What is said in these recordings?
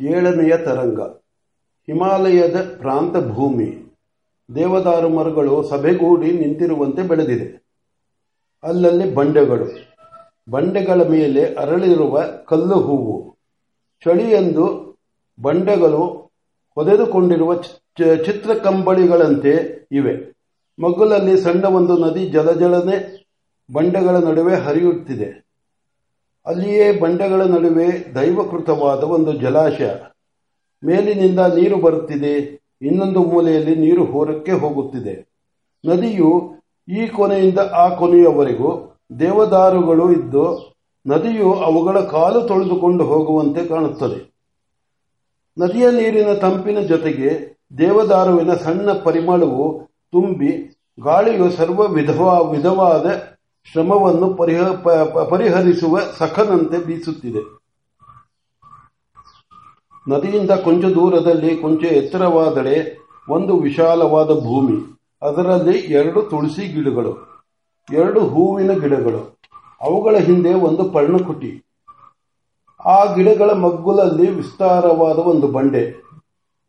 ಏಳನೆಯ ತರಂಗ. ಹಿಮಾಲಯದ ಪ್ರಾಂತ ಭೂಮಿ ದೇವದಾರು ಮರಗಳು ಸಭೆಗೂಡಿ ನಿಂತಿರುವಂತೆ ಬೆಳೆದಿದೆ. ಅಲ್ಲಲ್ಲಿ ಬಂಡೆಗಳು. ಬಂಡೆಗಳ ಮೇಲೆ ಅರಳಿರುವ ಕಲ್ಲು ಹೂವು. ಚಳಿಯೆಂದು ಬಂಡೆಗಳು ಹೊದೆದುಕೊಂಡಿರುವ ಚಿತ್ರ ಚಿತ್ರಕಂಬಳಿಗಳಂತೆ ಇವೆ. ಮಗ್ಗುಲಲ್ಲಿ ಸಣ್ಣ ಒಂದು ನದಿ ಜಲಜಲನೆ ಬಂಡೆಗಳ ನಡುವೆ ಹರಿಯುತ್ತಿದೆ. ಅಲ್ಲಿಯೇ ಬಂಡೆಗಳ ನಡುವೆ ದೈವಕೃತವಾದ ಒಂದು ಜಲಾಶಯ. ಮೇಲಿನಿಂದ ನೀರು ಬರುತ್ತಿದೆ, ಇನ್ನೊಂದು ಮೂಲೆಯಲ್ಲಿ ನೀರು ಹೊರಕ್ಕೆ ಹೋಗುತ್ತಿದೆ. ನದಿಯು ಈ ಕೊನೆಯಿಂದ ಆ ಕೊನೆಯವರೆಗೂ ದೇವದಾರುಗಳು ಇದ್ದು, ನದಿಯು ಅವುಗಳ ಕಾಲು ತೊಳೆದುಕೊಂಡು ಹೋಗುವಂತೆ ಕಾಣುತ್ತದೆ. ನದಿಯ ನೀರಿನ ತಂಪಿನ ಜೊತೆಗೆ ದೇವದಾರುವಿನ ಸಣ್ಣ ಪರಿಮಳವು ತುಂಬಿ, ಗಾಳಿಯು ಸರ್ವ ವಿಧವಾ ವಿಧವಾದ ಶ್ರಮವನ್ನು ಪರಿಹರಿಸುವ ಸಖನಂತೆ ಬೀಸುತ್ತಿದೆ. ನದಿಯಿಂದ ಕೊಂಚ ದೂರದಲ್ಲಿ ಕೊಂಚ ಎತ್ತರವಾದರೆ ಒಂದು ವಿಶಾಲವಾದ ಭೂಮಿ. ಅದರಲ್ಲಿ ಎರಡು ತುಳಸಿ ಗಿಡಗಳು, ಎರಡು ಹೂವಿನ ಗಿಡಗಳು, ಅವುಗಳ ಹಿಂದೆ ಒಂದು ಪರ್ಣಕುಟಿ. ಆ ಗಿಡಗಳ ಮಗ್ಗುಲಲ್ಲಿ ವಿಸ್ತಾರವಾದ ಒಂದು ಬಂಡೆ.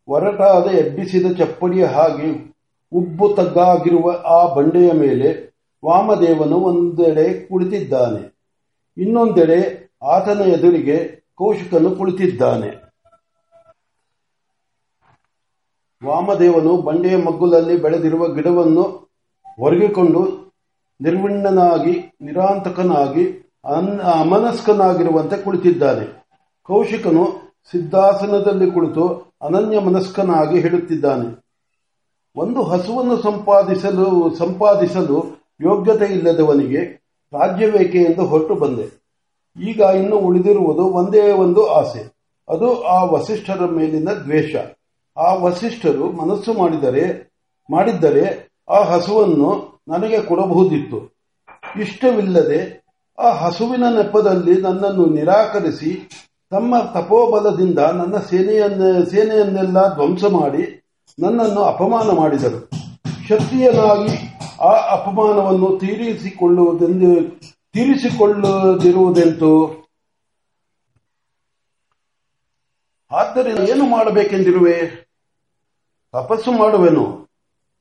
ಒರಟಾದ ಎಬ್ಬಿಸಿದ ಚಪ್ಪಡಿಯ ಹಾಗೆ ಉಬ್ಬು ತಗ್ಗಾಗಿರುವ ಆ ಬಂಡೆಯ ಮೇಲೆ ವಾಮದೇವನು ಒಂದೆಡೆ ಕುಳಿತಿದ್ದಾನೆ. ಇನ್ನೊಂದೆಡೆ ಆತನ ಎದುರಿಗೆ ಕೌಶಿಕನು ಕುಳಿತಿದ್ದಾನೆ. ವಾಮದೇವನು ಬಂಡೆಯ ಮಗ್ಗುಲಲ್ಲಿ ಬೆಳೆದಿರುವ ಗಿಡವನ್ನು ಹೊರಗಿಕೊಂಡು ನಿರ್ವಿಣ್ಣನಾಗಿ, ನಿರಾಂತಕನಾಗಿ ಅಮನಸ್ಕನಾಗಿರುವಂತೆ ಕುಳಿತಿದ್ದಾನೆ. ಕೌಶಿಕನು ಸಿದ್ಧಾಸನದಲ್ಲಿ ಕುಳಿತು ಅನನ್ಯ ಮನಸ್ಕನಾಗಿ ಹೇಳುತ್ತಿದ್ದಾನೆ. ಒಂದು ಹಸುವನ್ನು ಸಂಪಾದಿಸಲು ಸಂಪಾದಿಸಲು ಯೋಗ್ಯತೆ ಇಲ್ಲದವನಿಗೆ ರಾಜ್ಯವೇಕೆ ಎಂದು ಹೊರಟು ಬಂದೆ. ಈಗ ಇನ್ನು ಉಳಿದಿರುವುದು ಒಂದೇ ಒಂದು ಆಸೆ. ಅದು ಆ ವಸಿಷ್ಠರ ಮೇಲಿನ ದ್ವೇಷ. ಆ ವಸಿಷ್ಠರು ಮನಸ್ಸು ಮಾಡಿದರೆ, ಮಾಡಿದ್ದರೆ ಆ ಹಸುವನ್ನು ನನಗೆ ಕೊಡಬಹುದಿತ್ತು. ಇಷ್ಟವಿಲ್ಲದೆ ಆ ಹಸುವಿನ ನೆಪದಲ್ಲಿ ನನ್ನನ್ನು ನಿರಾಕರಿಸಿ ತಮ್ಮ ತಪೋಬಲದಿಂದ ನನ್ನ ಸೇನೆಯನ್ನ, ಸೇನೆಯನ್ನೆಲ್ಲ ಧ್ವಂಸ ಮಾಡಿ ನನ್ನನ್ನು ಅಪಮಾನ ಮಾಡಿದರು. ಕ್ಷತ್ರಿಯನಾಗಿ ಆ ಅಪಮಾನವನ್ನು ತೀರಿಸಿಕೊಳ್ಳುವುದೆಂದು, ತೀರಿಸಿಕೊಳ್ಳದಿರುವುದೆಂತು? ಆದ್ದರಿಂದ ಏನು ಮಾಡಬೇಕೆಂದಿರುವೆ? ತಪಸ್ಸು ಮಾಡುವೆನು.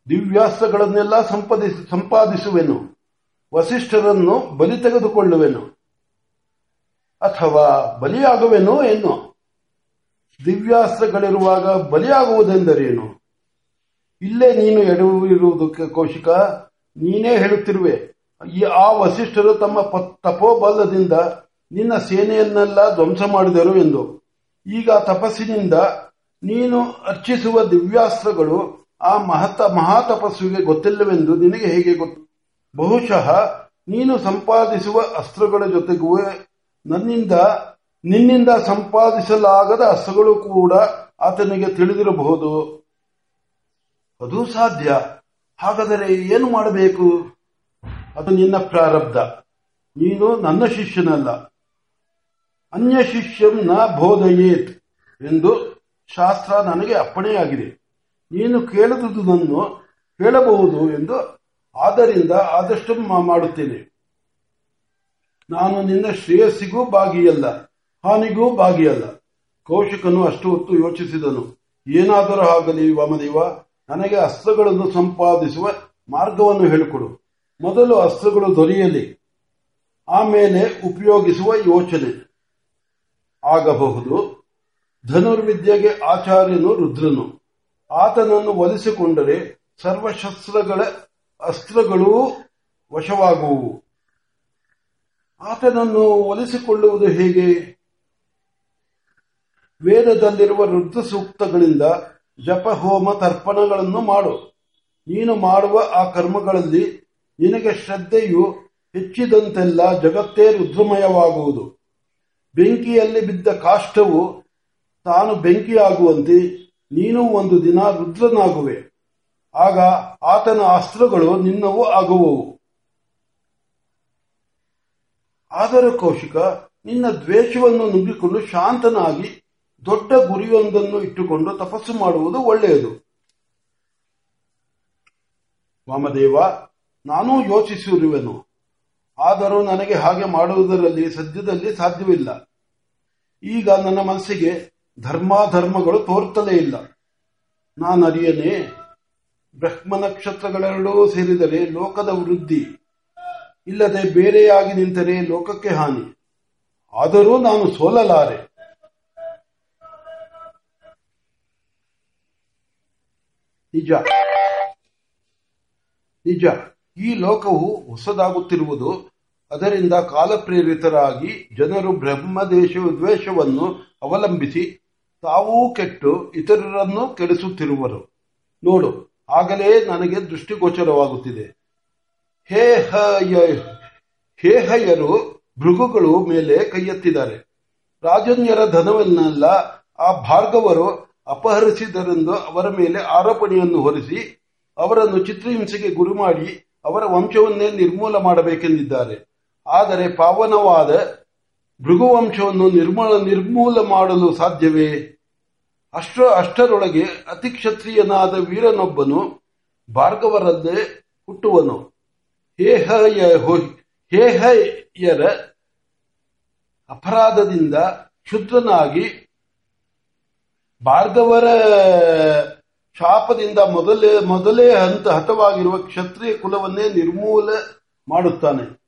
ದಿವ್ಯಾಸ್ತ್ರಗಳನ್ನೆಲ್ಲ ಸಂಪಾದಿಸಿ ಸಂಪಾದಿಸುವೆನು. ವಸಿಷ್ಠರನ್ನು ಬಲಿ ತೆಗೆದುಕೊಳ್ಳುವೆನು. ಅಥವಾ ಬಲಿಯಾಗುವೆನೋ ಏನು? ದಿವ್ಯಾಸ್ತ್ರಗಳಿರುವಾಗ ಬಲಿಯಾಗುವುದೆಂದರೇನು? ಇಲ್ಲೇ ನೀನು ಎಡವಿರುವುದು ಕೌಶಿಕ. ನೀನೇ ಹೇಳುತ್ತಿರುವೆ, ಈ ಆ ವಸಿಷ್ಠರು ತಮ್ಮ ತಪೋಬಲದಿಂದ ನಿನ್ನ ಸೇನೆಯನ್ನೆಲ್ಲ ಧ್ವಂಸ ಮಾಡಿದರು ಎಂದು. ಈಗ ತಪಸ್ಸಿನಿಂದ ನೀನು ಅರ್ಚಿಸುವ ದಿವ್ಯಾಸ್ತ್ರಗಳು ಆ ಮಹತ ಮಹಾತಪಸ್ವಿಗೆ ಗೊತ್ತಿಲ್ಲವೆಂದು ನಿನಗೆ ಹೇಗೆ ಗೊತ್ತು? ಬಹುಶಃ ನೀನು ಸಂಪಾದಿಸುವ ಅಸ್ತ್ರಗಳ ಜೊತೆಗೂ ನನ್ನಿಂದ, ನಿನ್ನಿಂದ ಸಂಪಾದಿಸಲಾಗದ ಅಸ್ತ್ರಗಳು ಕೂಡ ಆತನಿಗೆ ತಿಳಿದಿರಬಹುದು. ಅದು ಸಾಧ್ಯ. ಹಾಗಾದರೆ ಏನು ಮಾಡಬೇಕು? ಅದು ನಿನ್ನ ಪ್ರಾರಬ್ಧ. ನೀನು ನನ್ನ ಶಿಷ್ಯನಲ್ಲ. ಅನ್ಯ ಶಿಷ್ಯಂ ನ ಬೋಧಯೇತ್ ಎಂದು ಶಾಸ್ತ್ರ ನನಗೆ ಅಪ್ಪಣೆಯಾಗಿದೆ. ನೀನು ಕೇಳದುದನ್ನು ಹೇಳಬಹುದು ಎಂದು ಆದ್ದರಿಂದ ಆದಷ್ಟು ಮಾಡುತ್ತೇನೆ. ನಾನು ನಿನ್ನ ಶ್ರೇಯಸ್ಸಿಗೂ ಭಾಗಿಯಲ್ಲ, ಹಾನಿಗೂ ಭಾಗಿಯಲ್ಲ. ಕೌಶಿಕನು ಅಷ್ಟು ಹೊತ್ತು ಯೋಚಿಸಿದನು. ಏನಾದರೂ ಆಗಲಿ ವಾಮದೇವ ನನಗೆ ಅಸ್ತ್ರಗಳನ್ನು ಸಂಪಾದಿಸುವ ಮಾರ್ಗವನ್ನು ಹೇಳಿಕೊಡು. ಮೊದಲು ಅಸ್ತ್ರಗಳು ದೊರೆಯಲಿ, ಆಮೇಲೆ ಉಪಯೋಗಿಸುವ ಯೋಚನೆ. ಆಗಬಹುದು. ಧನುರ್ವಿದ್ಯೆಗೆ ಆಚಾರ್ಯನು ರುದ್ರನು. ಆತನನ್ನು ಒಲಿಸಿಕೊಂಡರೆ ಸರ್ವಶಸ್ತ್ರಗಳ ಅಸ್ತ್ರಗಳೂ ವಶವಾಗುವು. ಆತನನ್ನು ಒಲಿಸಿಕೊಳ್ಳುವುದು ಹೇಗೆ? ವೇದದಲ್ಲಿರುವ ರುದ್ರ ಸೂಕ್ತಗಳಿಂದ ಜಪ ಹೋಮ ತರ್ಪಣಗಳನ್ನು ಮಾಡು. ನೀನು ಮಾಡುವ ಆ ಕರ್ಮಗಳಲ್ಲಿ ನಿನಗೆ ಶ್ರದ್ಧೆಯು ಹೆಚ್ಚಿದಂತೆಲ್ಲ ಜಗತ್ತೇ ರುದ್ರಮಯವಾಗುವುದು. ಬೆಂಕಿಯಲ್ಲಿ ಬಿದ್ದ ಕಾಷ್ಟವು ತಾನು ಬೆಂಕಿಯಾಗುವಂತೆ ನೀನು ಒಂದು ದಿನ ರುದ್ರನಾಗುವೆ. ಆಗ ಆತನ ಅಸ್ತ್ರಗಳು ನಿನ್ನವು ಆಗುವವು. ಆದರೂ ಕೌಶಿಕ, ನಿನ್ನ ದ್ವೇಷವನ್ನು ನುಗ್ಗಿಕೊಂಡು ಶಾಂತನಾಗಿ ದೊಡ್ಡ ಗುರಿಯೊಂದನ್ನು ಇಟ್ಟುಕೊಂಡು ತಪಸ್ಸು ಮಾಡುವುದು ಒಳ್ಳೆಯದು. ವಾಮದೇವ, ನಾನೂ ಯೋಚಿಸಿರುವೆನು. ಆದರೂ ನನಗೆ ಹಾಗೆ ಮಾಡುವುದರಲ್ಲಿ, ಸದ್ಯದಲ್ಲಿ ಸಾಧ್ಯವಿಲ್ಲ. ಈಗ ನನ್ನ ಮನಸ್ಸಿಗೆ ಧರ್ಮಾಧರ್ಮಗಳು ತೋರ್ತಲೇ ಇಲ್ಲ. ನಾನರಿಯನೆ ಬ್ರಹ್ಮ ನಕ್ಷತ್ರಗಳೆರಡೂ ಸೇರಿದರೆ ಲೋಕದ ವೃದ್ಧಿ. ಇಲ್ಲದೆ ಬೇರೆಯಾಗಿ ನಿಂತರೆ ಲೋಕಕ್ಕೆ ಹಾನಿ. ಆದರೂ ನಾನು ಸೋಲಲಾರೆ. ನಿಜ. ನಿಜ. ಈ ಲೋಕವು ಹೊಸದಾಗುತ್ತಿರುವುದು ಅದರಿಂದ ಕಾಲಪ್ರೇರಿತರಾಗಿ ಜನರು ಬ್ರಹ್ಮದೇಶ ದ್ವೇಷವನ್ನು ಅವಲಂಬಿಸಿ ತಾವೂ ಕೆಟ್ಟು ಇತರರನ್ನು ಕೆಡಿಸುತ್ತಿರುವರು. ನೋಡು, ಆಗಲೇ ನನಗೆ ದೃಷ್ಟಿಗೋಚರವಾಗುತ್ತಿದೆ. ಹೇಹಯರು ಭೃಗುಗಳು ಮೇಲೆ ಕೈಯೆತ್ತಿದ್ದಾರೆ. ರಾಜನ್ಯರ ಧನವನ್ನೆಲ್ಲ ಆ ಭಾರ್ಗವರು ಅಪಹರಿಸಿದರೆಂದು ಅವರ ಮೇಲೆ ಆರೋಪಣೆಯನ್ನು ಹೊರಿಸಿ ಅವರನ್ನು ಚಿತ್ರಹಿಂಸೆಗೆ ಗುರಿ ಮಾಡಿ ಅವರ ವಂಶವನ್ನೇ ನಿರ್ಮೂಲ ಮಾಡಬೇಕೆಂದಿದ್ದಾರೆ. ಆದರೆ ಪಾವನವಾದ ಭೃಗುವಂಶವನ್ನು ನಿರ್ಮೂಲ ನಿರ್ಮೂಲ ಮಾಡಲು ಸಾಧ್ಯವೇ? ಅಷ್ಟ ಅಷ್ಟರೊಳಗೆ ಅತಿ ಕ್ಷತ್ರಿಯನಾದ ವೀರನೊಬ್ಬನು ಭಾರ್ಗವರದ್ದೇ ಹುಟ್ಟುವನು. ಹೇಹಯ ಹೇಹಯರ ಅಪರಾಧದಿಂದ ಕ್ಷುದ್ರನಾಗಿ ಭಾರ್ಗವರ ಶಾಪದಿಂದ ಮೊದಲೇ ಮೊದಲೇ ಹಂತ ಹತವಾಗಿರುವ ಕ್ಷತ್ರಿಯ ಕುಲವನ್ನೇ ನಿರ್ಮೂಲ ಮಾಡುತ್ತಾನೆ.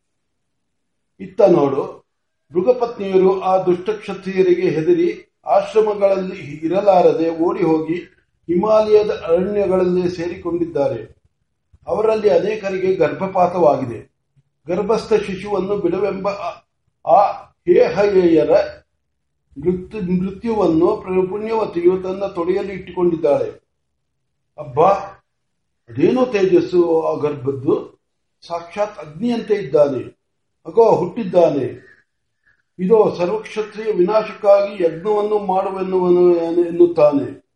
ಇತ್ತ ನೋಡು, ಮೃಗಪತ್ನಿಯರು ಆ ದುಷ್ಟ ಕ್ಷತ್ರಿಯರಿಗೆ ಹೆದರಿ ಆಶ್ರಮಗಳಲ್ಲಿ ಇರಲಾರದೆ ಓಡಿ ಹೋಗಿ ಹಿಮಾಲಯದ ಅರಣ್ಯಗಳಲ್ಲಿ ಸೇರಿಕೊಂಡಿದ್ದಾರೆ. ಅವರಲ್ಲಿ ಅನೇಕರಿಗೆ ಗರ್ಭಪಾತವಾಗಿದೆ. ಗರ್ಭಸ್ಥ ಶಿಶುವನ್ನು ಬಿಡುವೆಂಬ ಆ ಹೇಹಯರ ಮೃತ್ಯು, ಮೃತ್ಯುವನ್ನು ಪುಣ್ಯವತಿಯು ತನ್ನ ತೊಡೆಯಲ್ಲಿ ಇಟ್ಟುಕೊಂಡಿದ್ದಾಳೆ. ಅಬ್ಬಾ, ಅದೇನೋ ತೇಜಸ್ಸು, ಆ ಗರ್ಭದ್ದು? ಸಾಕ್ಷಾತ್ ಅಗ್ನಿಯಂತೆ ಇದ್ದಾನೆ. ಅಗೋ, ಹುಟ್ಟಿದ್ದಾನೆ. ಇದೋ ಸರ್ವಕ್ಷತ್ರಿಯ ವಿನಾಶಕ್ಕಾಗಿ ಯಜ್ಞವನ್ನು ಮಾಡುವೆನ್ನುವನು ಎನ್ನುತ್ತಾನೆ.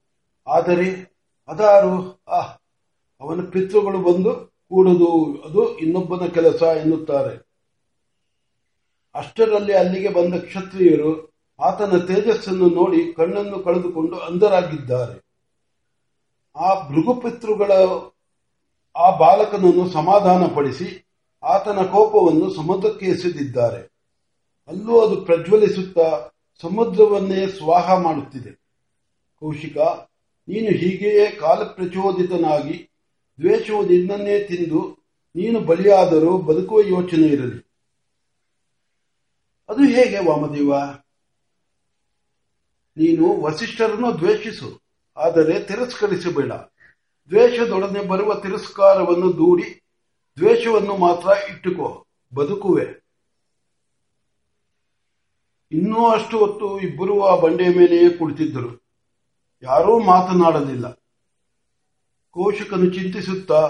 ಆದರೆ, ಅದಾರು, ಆ, ಅವನ ಪಿತೃಗಳು ಬಂದು ಕೂಡುದು, ಅದು ಇನ್ನೊಬ್ಬನ ಕೆಲಸ ಎನ್ನುತ್ತಾರೆ. ಅಷ್ಟರಲ್ಲಿ ಅಲ್ಲಿಗೆ ಬಂದ ಕ್ಷತ್ರಿಯರು ಆತನ ತೇಜಸ್ಸನ್ನು ನೋಡಿ ಕಣ್ಣನ್ನು ಕಳೆದುಕೊಂಡು ಅಂಧರಾಗಿದ್ದಾರೆ. ಆ ಭೃಗುಪಿತೃಗಳ, ಆ ಬಾಲಕನನ್ನು ಸಮಾಧಾನಪಡಿಸಿ ಆತನ ಕೋಪವನ್ನು ಸಮುದ್ರಕ್ಕೆ ಎಸೆದಿದ್ದಾರೆ. ಅಲ್ಲೂ ಅದು ಪ್ರಜ್ವಲಿಸುತ್ತಾ ಸಮುದ್ರವನ್ನೇ ಸ್ವಾಹ ಮಾಡುತ್ತಿದೆ. ಕೌಶಿಕ, ನೀನು ಹೀಗೆಯೇ ಕಾಲಪ್ರಚೋದಿತನಾಗಿ ದ್ವೇಷವು ನಿನ್ನನ್ನೇ ತಿಂದು ನೀನು ಬಲಿಯಾದರೂ ಬದುಕುವ ಯೋಚನೆ ಇರಲಿ. ಅದು ಹೇಗೆ ವಾಮದೇವ? ನೀನು ವಸಿಷ್ಠರನ್ನು ದ್ವೇಷಿಸು, ಆದರೆ ತಿರಸ್ಕರಿಸಬೇಡ. ದ್ವೇಷದೊಡನೆ ಬರುವ ತಿರಸ್ಕಾರವನ್ನು ದೂಡಿ ದ್ವೇಷವನ್ನು ಮಾತ್ರ ಇಟ್ಟುಕೋ, ಬದುಕುವೆ. ಇನ್ನೂ ಅಷ್ಟು ಹೊತ್ತು ಇಬ್ಬರು ಆ ಬಂಡೆಯ ಮೇಲೆಯೇ ಕುಳಿತಿದ್ದರು. ಯಾರೂ ಮಾತನಾಡಲಿಲ್ಲ. ಕೋಶಕನು ಚಿಂತಿಸುತ್ತಾ,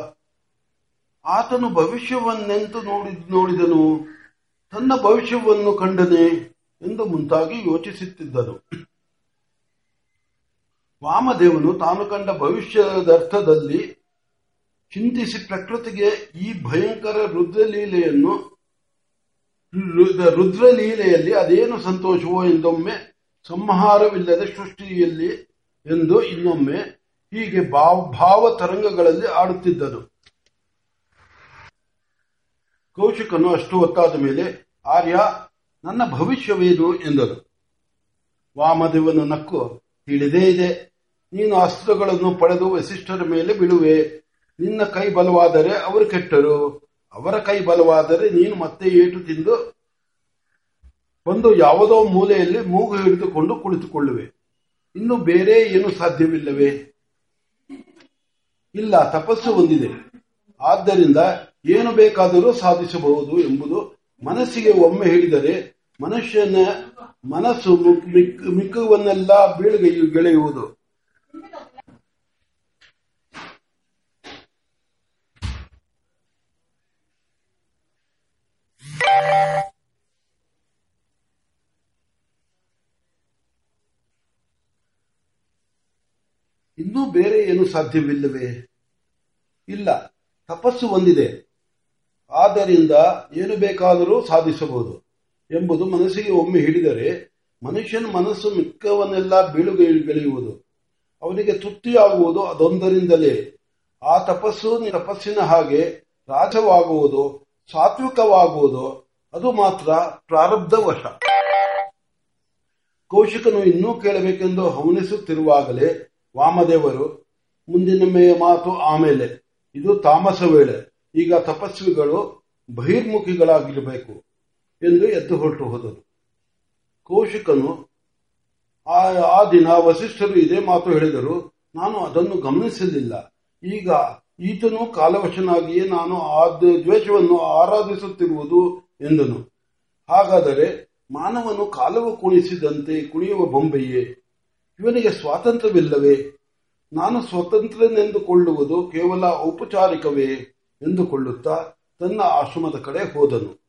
ಆತನು ಭವಿಷ್ಯವನ್ನೆಂತು ನೋಡಿ, ನೋಡಿದನು? ತನ್ನ ಭವಿಷ್ಯವನ್ನು ಕಂಡನೆ ಎಂದು ಮುಂತಾಗಿ ಯೋಚಿಸುತ್ತಿದ್ದನು. ವಾಮದೇವನು ತಾನು ಕಂಡ ಭವಿಷ್ಯದರ್ಥದಲ್ಲಿ ಚಿಂತಿಸಿ ಪ್ರಕೃತಿಗೆ ಈ ಭಯಂಕರ ರುದ್ರಲೀಲೆಯನ್ನು ರುದ್ರಲೀಲೆಯಲ್ಲಿ ಅದೇನು ಸಂತೋಷವೋ ಎಂದೊಮ್ಮೆ ಸಂಹಾರವಿಲ್ಲದೆ ಸೃಷ್ಟಿಯಲ್ಲಿ ಎಂದು ಇನ್ನೊಮ್ಮೆ ಹೀಗೆ ಭಾವ ತರಂಗಗಳಲ್ಲಿ ಆಡುತ್ತಿದ್ದನು. ಕೌಶಿಕನು ಅಷ್ಟು ಹೊತ್ತಾದ ಮೇಲೆ, ಆರ್ಯ, ನನ್ನ ಭವಿಷ್ಯವೇನು ಎಂದರು ವಾಮದೇವನ ನಕ್ಕು ತಿಳಿದೇ ಇದೆ. ನೀನು ಅಸ್ತ್ರಗಳನ್ನು ಪಡೆದು ವಸಿಷ್ಠರ ಮೇಲೆ ಬಿಡುವೆ ನಿನ್ನ ಕೈ ಬಲವಾದರೆ ಅವರು ಕೆಟ್ಟರು. ಅವರ ಕೈ ಬಲವಾದರೆ ನೀನು ಮತ್ತೆ ಏಟು ತಿಂದು ಬಂದು ಯಾವುದೋ ಮೂಲೆಯಲ್ಲಿ ಮೂಗು ಹಿಡಿದುಕೊಂಡು ಕುಳಿತುಕೊಳ್ಳುವೆ. ಇನ್ನು ಬೇರೆ ಏನು ಸಾಧ್ಯವಿಲ್ಲವೇ? ಇಲ್ಲ, ತಪಸ್ಸು ಹೊಂದಿದೆ ಆದ್ದರಿಂದ ಏನು ಬೇಕಾದರೂ ಸಾಧಿಸಬಹುದು ಎಂಬುದು ಮನಸ್ಸಿಗೆ ಒಮ್ಮೆ ಹೇಳಿದರೆ ಮನುಷ್ಯನ ಮನಸ್ಸು ಮಿಕ್ಕುವನ್ನೆಲ್ಲ ಬೀಳ್ಗೆಳೆಯುವುದು ಇನ್ನೂ ಬೇರೆ ಏನು ಸಾಧ್ಯವಿಲ್ಲವೇ? ಇಲ್ಲ ತಪಸ್ಸು ಹೊಂದಿದೆ ಆದ್ದರಿಂದ ಏನು ಬೇಕಾದರೂ ಸಾಧಿಸಬಹುದು. ಎಂಬುದು ಮನಸ್ಸಿಗೆ ಒಮ್ಮೆ ಹಿಡಿದರೆ ಮನುಷ್ಯನ ಮನಸ್ಸು ಮಿಕ್ಕವನ್ನೆಲ್ಲ ಬೀಳುಗೆಳೆಯುವುದು ಅವನಿಗೆ ತೃಪ್ತಿಯಾಗುವುದು ಅದೊಂದರಿಂದಲೇ. ಆ ತಪಸ್ಸು ತಪಸ್ಸಿನ ಹಾಗೆ ರಾಜವಾಗುವುದು, ಸಾತ್ವಿಕವಾಗುವುದು, ಅದು ಮಾತ್ರ ಪ್ರಾರಬ್ಧ ವಶ ಕೌಶಿಕನು ಇನ್ನೂ ಕೇಳಬೇಕೆಂದು ಹವನಿಸುತ್ತಿರುವಾಗಲೇ ವಾಮದೇವರು, ಮುಂದಿನ ಮಾತು ಆಮೇಲೆ. ಇದು ತಾಮಸ ವೇಳೆ. ಈಗ ತಪಸ್ವಿಗಳು ಬಹಿರ್ಮುಖಿಗಳಾಗಿರಬೇಕು. ಎಂದು ಎದ್ದು ಹೊರಟು ಹೋದರು ಕೌಶಿಕನು, ಆ ದಿನ ವಸಿಷ್ಠರು ಇದೇ ಮಾತು ಹೇಳಿದರು, ನಾನು ಅದನ್ನು ಗಮನಿಸಲಿಲ್ಲ. ಈಗ ಈತನು ಕಾಲವಶನಾಗಿಯೇ ನಾನು ಆ ದ್ವೇಷವನ್ನು ಆರಾಧಿಸುತ್ತಿರುವುದು ಎಂದನು. ಹಾಗಾದರೆ ಮಾನವನು ಕಾಲವು ಕುಣಿಸಿದಂತೆ ಕುಣಿಯುವ ಬೊಂಬೆಯೇ? ಇವನಿಗೆ ಸ್ವಾತಂತ್ರ್ಯವಿಲ್ಲವೇ? ನಾನು ಸ್ವತಂತ್ರನೆಂದುಕೊಳ್ಳುವುದು ಕೇವಲ ಔಪಚಾರಿಕವೇ? ಎಂದುಕೊಳ್ಳುತ್ತಾ ತನ್ನ ಆಶ್ರಮದ ಕಡೆ ಹೋದನು.